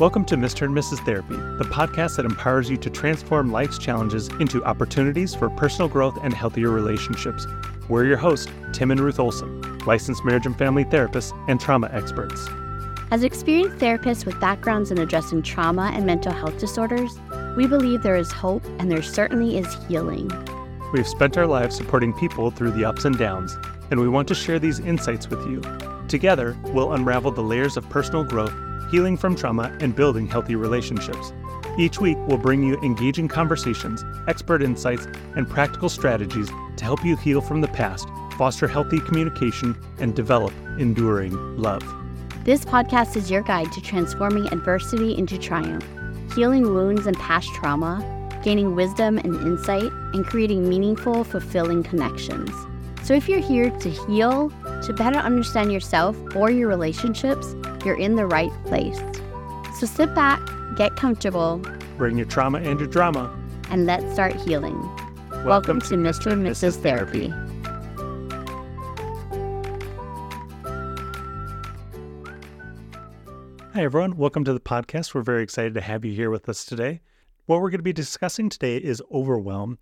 Welcome to Mr. and Mrs. Therapy, the podcast that empowers you to transform life's challenges into opportunities for personal growth and healthier relationships. We're your hosts, Tim and Ruth Olson, licensed marriage and family therapists and trauma experts. As experienced therapists with backgrounds in addressing trauma and mental health disorders, we believe there is hope and there certainly is healing. We've spent our lives supporting people through the ups and downs, and we want to share these insights with you. Together, we'll unravel the layers of personal growth healing from trauma, and building healthy relationships. Each week, we'll bring you engaging conversations, expert insights, and practical strategies to help you heal from the past, foster healthy communication, and develop enduring love. This podcast is your guide to transforming adversity into triumph, healing wounds and past trauma, gaining wisdom and insight, and creating meaningful, fulfilling connections. So if you're here to heal, to better understand yourself or your relationships, you're in the right place. So sit back, get comfortable, bring your trauma and your drama, and let's start healing. Welcome, Welcome to Mr. and Mrs. Therapy. Hi, everyone. Welcome to the podcast. We're very excited to have you here with us today. What we're going to be discussing today is overwhelm.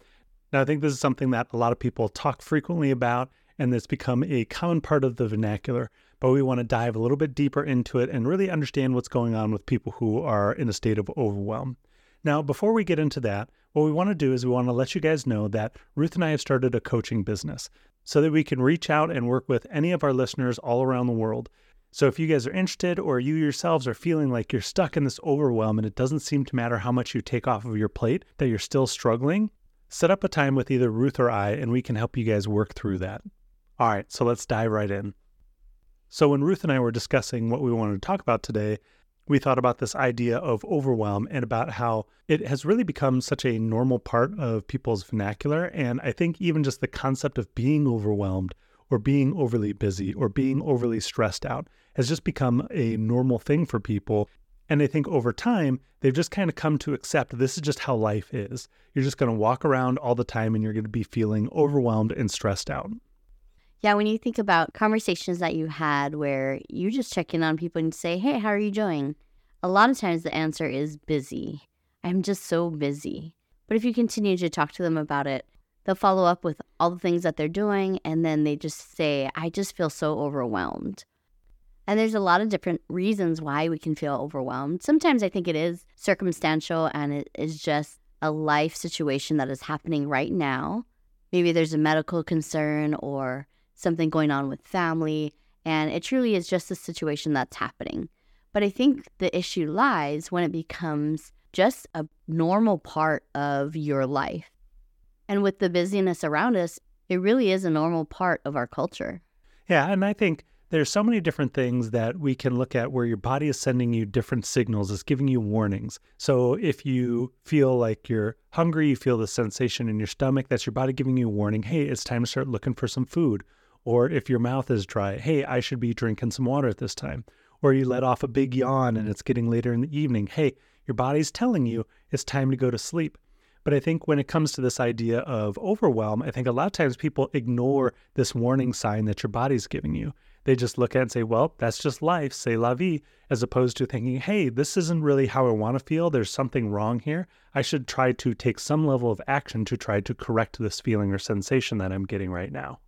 Now, I think this is something that a lot of people talk frequently about, and it's become a common part of the vernacular but we want to dive a little bit deeper into it and really understand what's going on with people who are in a state of overwhelm. Now, before we get into that, what we want to do is we want to let you guys know that Ruth and I have started a coaching business so that we can reach out and work with any of our listeners all around the world. So if you guys are interested or you yourselves are feeling like you're stuck in this overwhelm and it doesn't seem to matter how much you take off of your plate, that you're still struggling, set up a time with either Ruth or I and we can help you guys work through that. All right, so let's dive right in. So, when Ruth and I were discussing what we wanted to talk about today, we thought about this idea of overwhelm and about how it has really become such a normal part of people's vernacular. And I think even just the concept of being overwhelmed or being overly busy or being overly stressed out has just become a normal thing for people. And I think over time, they've just kind of come to accept this is just how life is. You're just going to walk around all the time and you're going to be feeling overwhelmed and stressed out. Yeah, when you think about conversations that you had where you just check in on people and say, Hey, how are you doing? A lot of times the answer is busy. I'm just so busy. But if you continue to talk to them about it, they'll follow up with all the things that they're doing. And then they just say, I just feel so overwhelmed. And there's a lot of different reasons why we can feel overwhelmed. Sometimes I think it is circumstantial and it is just a life situation that is happening right now. Maybe there's a medical concern or something going on with family, and it truly is just a situation that's happening. But I think the issue lies when it becomes just a normal part of your life. And with the busyness around us, it really is a normal part of our culture. Yeah, and I think there's so many different things that we can look at where your body is sending you different signals, it's giving you warnings. So if you feel like you're hungry, you feel the sensation in your stomach, that's your body giving you a warning, hey, it's time to start looking for some food. Or if your mouth is dry, hey, I should be drinking some water at this time. Or you let off a big yawn and it's getting later in the evening, hey, your body's telling you it's time to go to sleep. But I think when it comes to this idea of overwhelm, I think a lot of times people ignore this warning sign that your body's giving you. They just look at it and say, well, that's just life, say la vie, as opposed to thinking, hey, this isn't really how I want to feel. There's something wrong here. I should try to take some level of action to try to correct this feeling or sensation that I'm getting right now.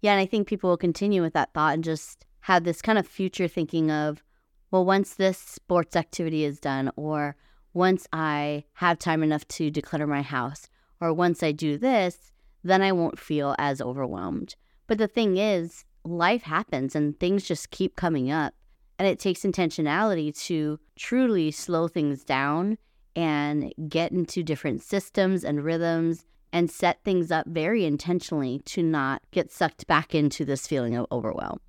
Yeah, and I think people will continue with that thought and just have this kind of future thinking of, well, once this sports activity is done, or once I have time enough to declutter my house, or once I do this, then I won't feel as overwhelmed. But the thing is, life happens and things just keep coming up. And it takes intentionality to truly slow things down and get into different systems and rhythms and set things up very intentionally to not get sucked back into this feeling of overwhelm.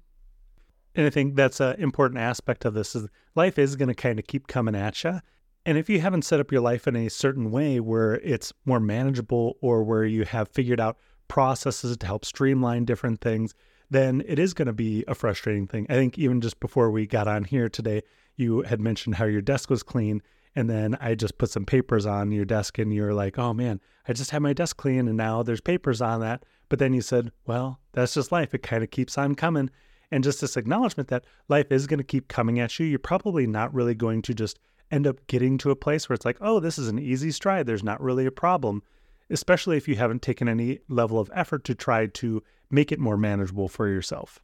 And I think that's an important aspect of this is life is going to kind of keep coming at you. And if you haven't set up your life in a certain way where it's more manageable or where you have figured out processes to help streamline different things, then it is going to be a frustrating thing. I think even just before we got on here today, you had mentioned how your desk was clean and then I just put some papers on your desk and you're like, oh man, I just had my desk clean and now there's papers on that. But then you said, well, that's just life. It kind of keeps on coming. And just this acknowledgement that life is going to keep coming at you. You're probably not really going to just end up getting to a place where it's like, oh, this is an easy stride. There's not really a problem, especially if you haven't taken any level of effort to try to make it more manageable for yourself.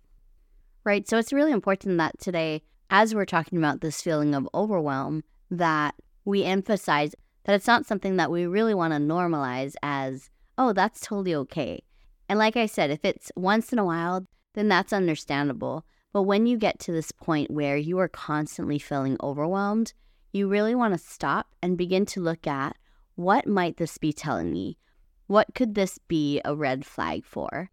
Right. So it's really important that today, as we're talking about this feeling of overwhelm, that we emphasize that it's not something that we really want to normalize as, oh, that's totally okay. And like I said, if it's once in a while, then that's understandable. But when you get to this point where you are constantly feeling overwhelmed, you really want to stop and begin to look at what might this be telling me? What could this be a red flag for?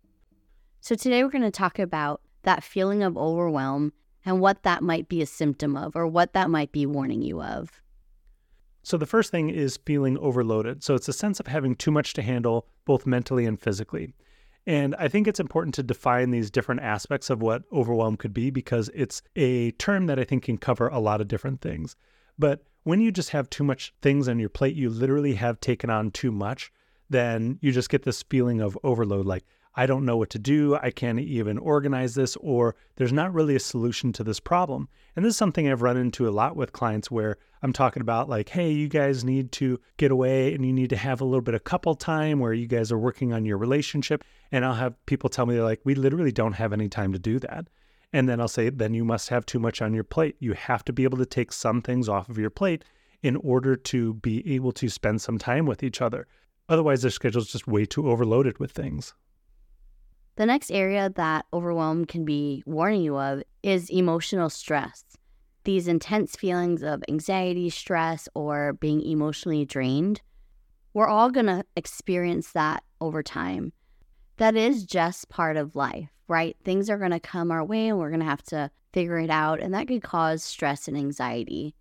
So today we're going to talk about that feeling of overwhelm and what that might be a symptom of or what that might be warning you of. So, the first thing is feeling overloaded. So, it's a sense of having too much to handle, both mentally and physically. And I think it's important to define these different aspects of what overwhelm could be because it's a term that I think can cover a lot of different things. But when you just have too much things on your plate, you literally have taken on too much, then you just get this feeling of overload like, I don't know what to do. I can't even organize this, or there's not really a solution to this problem. And this is something I've run into a lot with clients where I'm talking about, like, hey, you guys need to get away and you need to have a little bit of couple time where you guys are working on your relationship. And I'll have people tell me, they're like, we literally don't have any time to do that. And then I'll say, then you must have too much on your plate. You have to be able to take some things off of your plate in order to be able to spend some time with each other. Otherwise, their schedule is just way too overloaded with things. The next area that overwhelm can be warning you of is emotional stress. These intense feelings of anxiety, stress, or being emotionally drained. We're all going to experience that over time. That is just part of life, right? Things are going to come our way and we're going to have to figure it out, and that could cause stress and anxiety.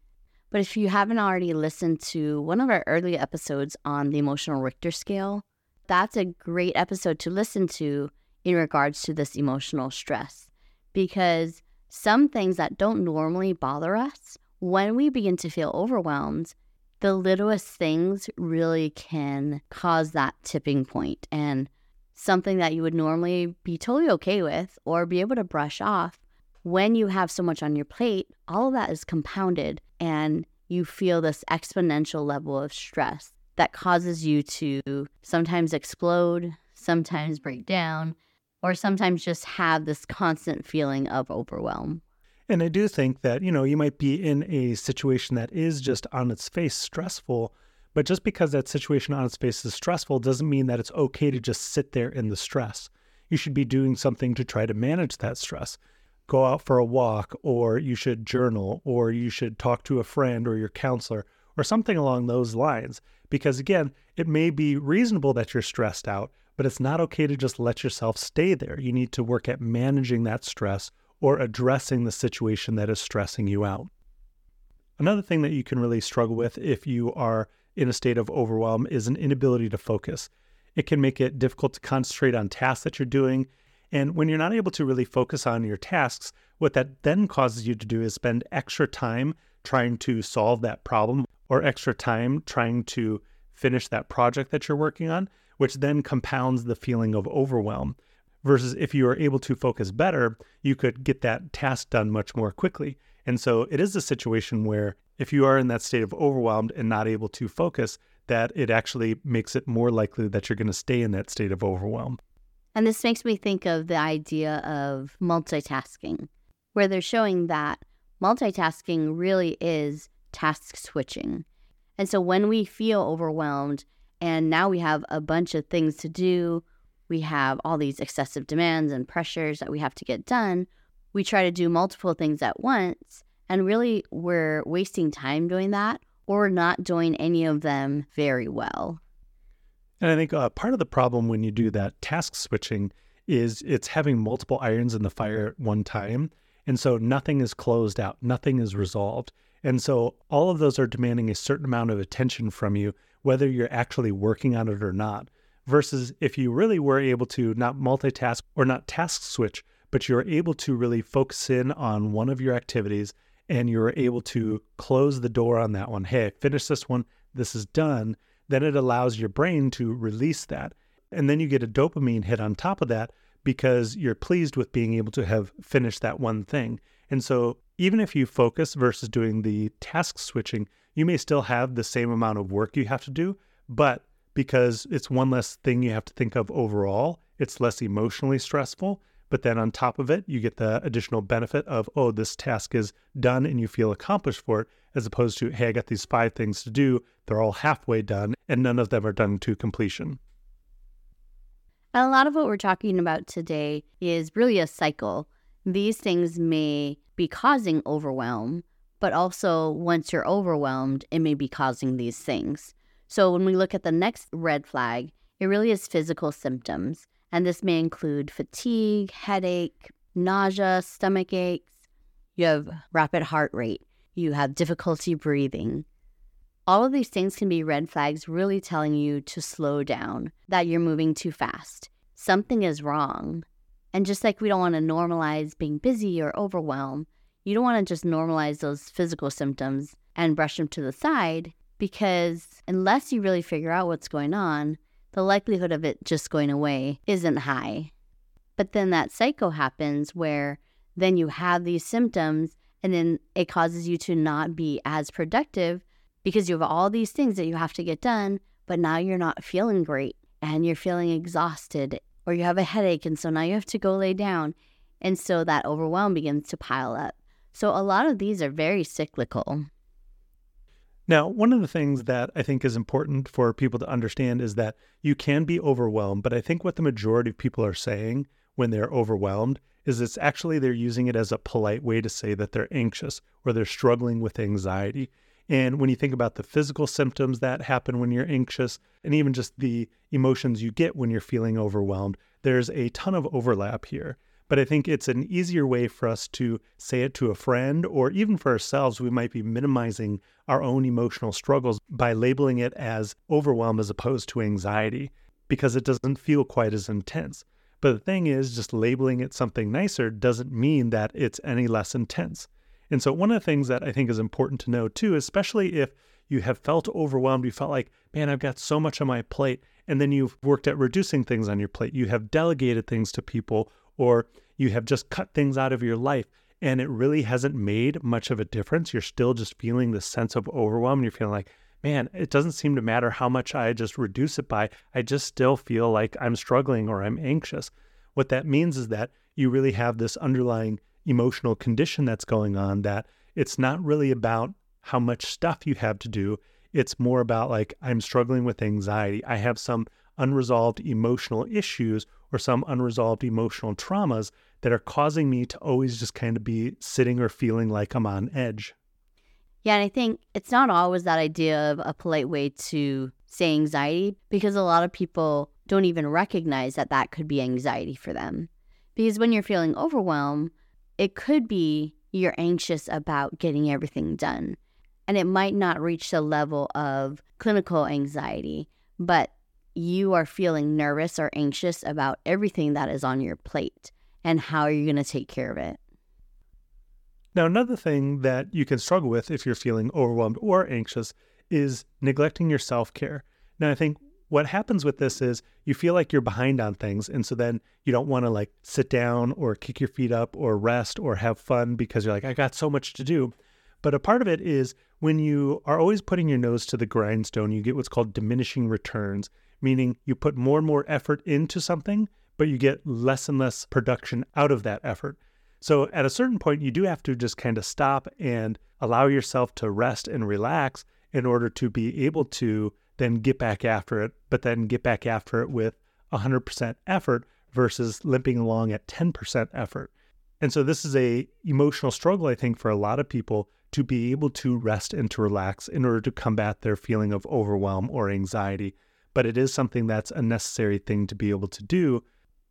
But if you haven't already listened to one of our early episodes on the emotional Richter scale, that's a great episode to listen to in regards to this emotional stress because some things that don't normally bother us, when we begin to feel overwhelmed, the littlest things really can cause that tipping point and something that you would normally be totally okay with or be able to brush off. When you have so much on your plate, all of that is compounded and you feel this exponential level of stress that causes you to sometimes explode, sometimes break down, or sometimes just have this constant feeling of overwhelm. And I do think that, you know, you might be in a situation that is just on its face stressful, but just because that situation on its face is stressful doesn't mean that it's okay to just sit there in the stress. You should be doing something to try to manage that stress. Go out for a walk, or you should journal, or you should talk to a friend or your counselor, or something along those lines. Because again, it may be reasonable that you're stressed out, but it's not okay to just let yourself stay there. You need to work at managing that stress or addressing the situation that is stressing you out. Another thing that you can really struggle with if you are in a state of overwhelm is an inability to focus. It can make it difficult to concentrate on tasks that you're doing. And when you're not able to really focus on your tasks, what that then causes you to do is spend extra time trying to solve that problem or extra time trying to finish that project that you're working on, which then compounds the feeling of overwhelm. Versus if you are able to focus better, you could get that task done much more quickly. And so it is a situation where if you are in that state of overwhelmed and not able to focus, that it actually makes it more likely that you're going to stay in that state of overwhelm. And this makes me think of the idea of multitasking, where they're showing that multitasking really is task switching. And so when we feel overwhelmed, and now we have a bunch of things to do. We have all these excessive demands and pressures that we have to get done. We try to do multiple things at once. And really, we're wasting time doing that or not doing any of them very well. And I think uh, part of the problem when you do that task switching is it's having multiple irons in the fire at one time. And so nothing is closed out, nothing is resolved. And so all of those are demanding a certain amount of attention from you whether you're actually working on it or not. Versus if you really were able to not multitask or not task switch, but you're able to really focus in on one of your activities and you're able to close the door on that one. Hey, I finished this one, this is done. Then it allows your brain to release that. And then you get a dopamine hit on top of that because you're pleased with being able to have finished that one thing. And so even if you focus versus doing the task switching, you may still have the same amount of work you have to do, but because it's one less thing you have to think of overall, it's less emotionally stressful. But then on top of it, you get the additional benefit of, oh, this task is done and you feel accomplished for it, as opposed to, hey, I got these five things to do. They're all halfway done and none of them are done to completion. And a lot of what we're talking about today is really a cycle. These things may be causing overwhelm, but also once you're overwhelmed, it may be causing these things. So when we look at the next red flag, it really is physical symptoms. And this may include fatigue, headache, nausea, stomach aches. You have rapid heart rate. You have difficulty breathing. All of these things can be red flags really telling you to slow down, that you're moving too fast. Something is wrong. And just like we don't want to normalize being busy or overwhelmed, you don't want to just normalize those physical symptoms and brush them to the side because unless you really figure out what's going on, the likelihood of it just going away isn't high. But then that cycle happens where then you have these symptoms and then it causes you to not be as productive because you have all these things that you have to get done, but now you're not feeling great and you're feeling exhausted or you have a headache and so now you have to go lay down. And so that overwhelm begins to pile up. So a lot of these are very cyclical. Now, one of the things that I think is important for people to understand is that you can be overwhelmed, but I think what the majority of people are saying when they're overwhelmed is it's actually they're using it as a polite way to say that they're anxious or they're struggling with anxiety. And when you think about the physical symptoms that happen when you're anxious, and even just the emotions you get when you're feeling overwhelmed, there's a ton of overlap here. But I think it's an easier way for us to say it to a friend or even for ourselves. We might be minimizing our own emotional struggles by labeling it as overwhelm as opposed to anxiety because it doesn't feel quite as intense. But the thing is, just labeling it something nicer doesn't mean that it's any less intense. And so, one of the things that I think is important to know too, especially if you have felt overwhelmed, you felt like, man, I've got so much on my plate, and then you've worked at reducing things on your plate, you have delegated things to people, or you have just cut things out of your life and it really hasn't made much of a difference. You're still just feeling this sense of overwhelm. You're feeling like, man, it doesn't seem to matter how much I just reduce it by. I just still feel like I'm struggling or I'm anxious. What that means is that you really have this underlying emotional condition that's going on that it's not really about how much stuff you have to do. It's more about like, I'm struggling with anxiety. I have some unresolved emotional issues or some unresolved emotional traumas that are causing me to always just kind of be sitting or feeling like I'm on edge. Yeah, and I think it's not always that idea of a polite way to say anxiety because a lot of people don't even recognize that that could be anxiety for them. Because when you're feeling overwhelmed, it could be you're anxious about getting everything done. And it might not reach the level of clinical anxiety, but you are feeling nervous or anxious about everything that is on your plate and how are you going to take care of it. Now, another thing that you can struggle with if you're feeling overwhelmed or anxious is neglecting your self care. Now, I think what happens with this is you feel like you're behind on things. And so then you don't want to like sit down or kick your feet up or rest or have fun because you're like, I got so much to do. But a part of it is when you are always putting your nose to the grindstone, you get what's called diminishing returns meaning you put more and more effort into something, but you get less and less production out of that effort. So at a certain point, you do have to just kind of stop and allow yourself to rest and relax in order to be able to then get back after it, but then get back after it with 100% effort versus limping along at 10% effort. And so this is a emotional struggle I think for a lot of people to be able to rest and to relax in order to combat their feeling of overwhelm or anxiety but it is something that's a necessary thing to be able to do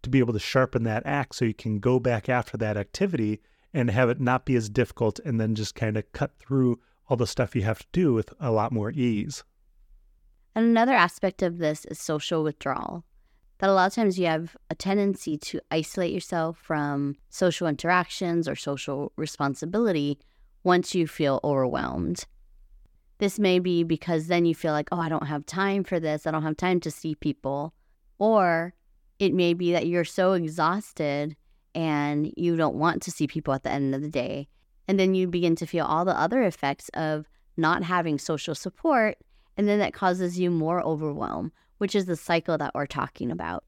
to be able to sharpen that axe so you can go back after that activity and have it not be as difficult and then just kind of cut through all the stuff you have to do with a lot more ease. And another aspect of this is social withdrawal. That a lot of times you have a tendency to isolate yourself from social interactions or social responsibility once you feel overwhelmed. This may be because then you feel like, oh, I don't have time for this. I don't have time to see people. Or it may be that you're so exhausted and you don't want to see people at the end of the day. And then you begin to feel all the other effects of not having social support, and then that causes you more overwhelm, which is the cycle that we're talking about.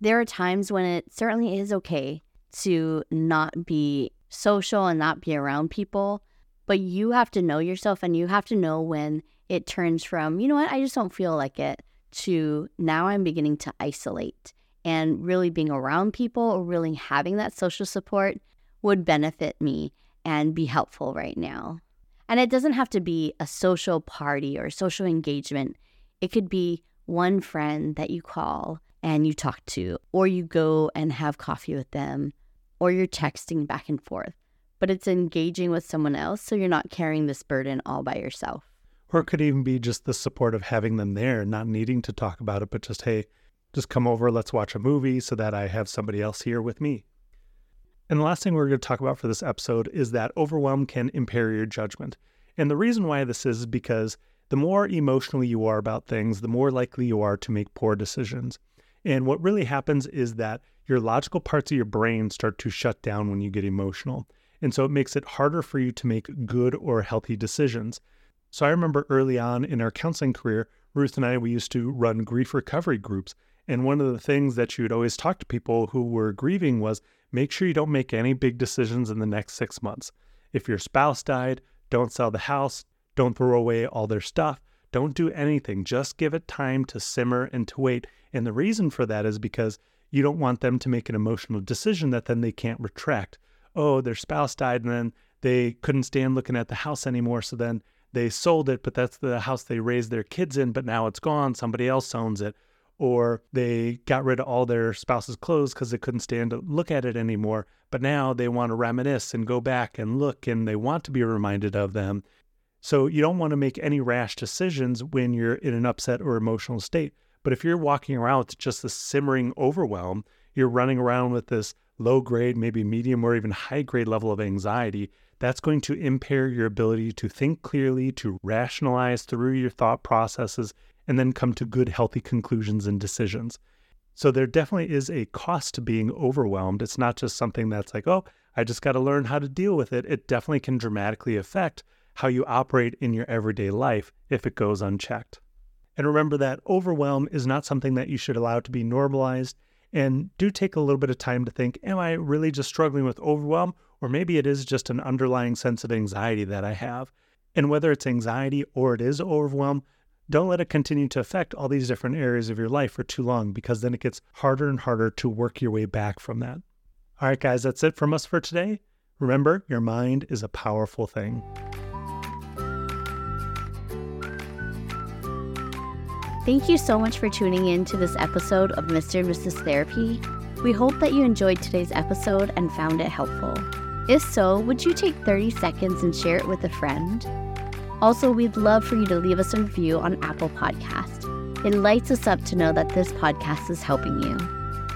There are times when it certainly is okay to not be social and not be around people, but you have to know yourself and you have to know when it turns from, you know what, I just don't feel like it, to now I'm beginning to isolate. And really being around people or really having that social support would benefit me and be helpful right now. And it doesn't have to be a social party or social engagement. It could be one friend that you call and you talk to, or you go and have coffee with them, or you're texting back and forth. But it's engaging with someone else so you're not carrying this burden all by yourself. Or it could even be just the support of having them there, not needing to talk about it, but just, hey, just come over, let's watch a movie so that I have somebody else here with me. And the last thing we're going to talk about for this episode is that overwhelm can impair your judgment. And the reason why this is because the more emotionally you are about things, the more likely you are to make poor decisions. And what really happens is that your logical parts of your brain start to shut down when you get emotional. And so it makes it harder for you to make good or healthy decisions. So I remember early on in our counseling career, Ruth and I, we used to run grief recovery groups. And one of the things that you would always talk to people who were grieving was make sure you don't make any big decisions in the next six months. If your spouse died, don't sell the house, don't throw away all their stuff, don't do anything. Just give it time to simmer and to wait. And the reason for that is because you don't want them to make an emotional decision that then they can't retract. Oh, their spouse died and then they couldn't stand looking at the house anymore. So then they sold it, but that's the house they raised their kids in, but now it's gone. Somebody else owns it or they got rid of all their spouse's clothes because they couldn't stand to look at it anymore. But now they want to reminisce and go back and look and they want to be reminded of them. So you don't want to make any rash decisions when you're in an upset or emotional state. But if you're walking around with just this simmering overwhelm, you're running around with this low grade, maybe medium or even high grade level of anxiety, that's going to impair your ability to think clearly, to rationalize through your thought processes, and then come to good, healthy conclusions and decisions. So there definitely is a cost to being overwhelmed. It's not just something that's like, oh, I just got to learn how to deal with it. It definitely can dramatically affect how you operate in your everyday life if it goes unchecked. And remember that overwhelm is not something that you should allow to be normalized. And do take a little bit of time to think, am I really just struggling with overwhelm? Or maybe it is just an underlying sense of anxiety that I have. And whether it's anxiety or it is overwhelm, don't let it continue to affect all these different areas of your life for too long because then it gets harder and harder to work your way back from that. All right, guys, that's it from us for today. Remember, your mind is a powerful thing. Thank you so much for tuning in to this episode of Mr. and Mrs. Therapy. We hope that you enjoyed today's episode and found it helpful. If so, would you take 30 seconds and share it with a friend? Also, we'd love for you to leave us a review on Apple Podcast. It lights us up to know that this podcast is helping you.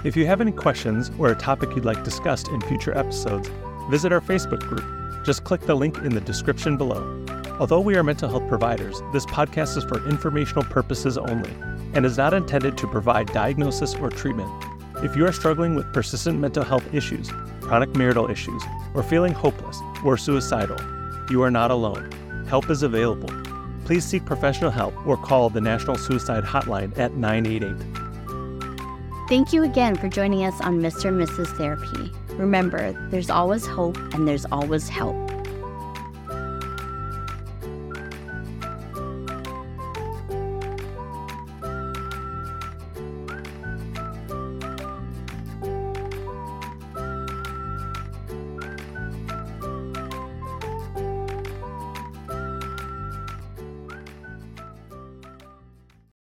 If you have any questions or a topic you'd like discussed in future episodes, visit our Facebook group. Just click the link in the description below. Although we are mental health providers, this podcast is for informational purposes only and is not intended to provide diagnosis or treatment. If you are struggling with persistent mental health issues, chronic marital issues, or feeling hopeless or suicidal, you are not alone help is available. Please seek professional help or call the National Suicide Hotline at 988. Thank you again for joining us on Mr. and Mrs. Therapy. Remember, there's always hope and there's always help.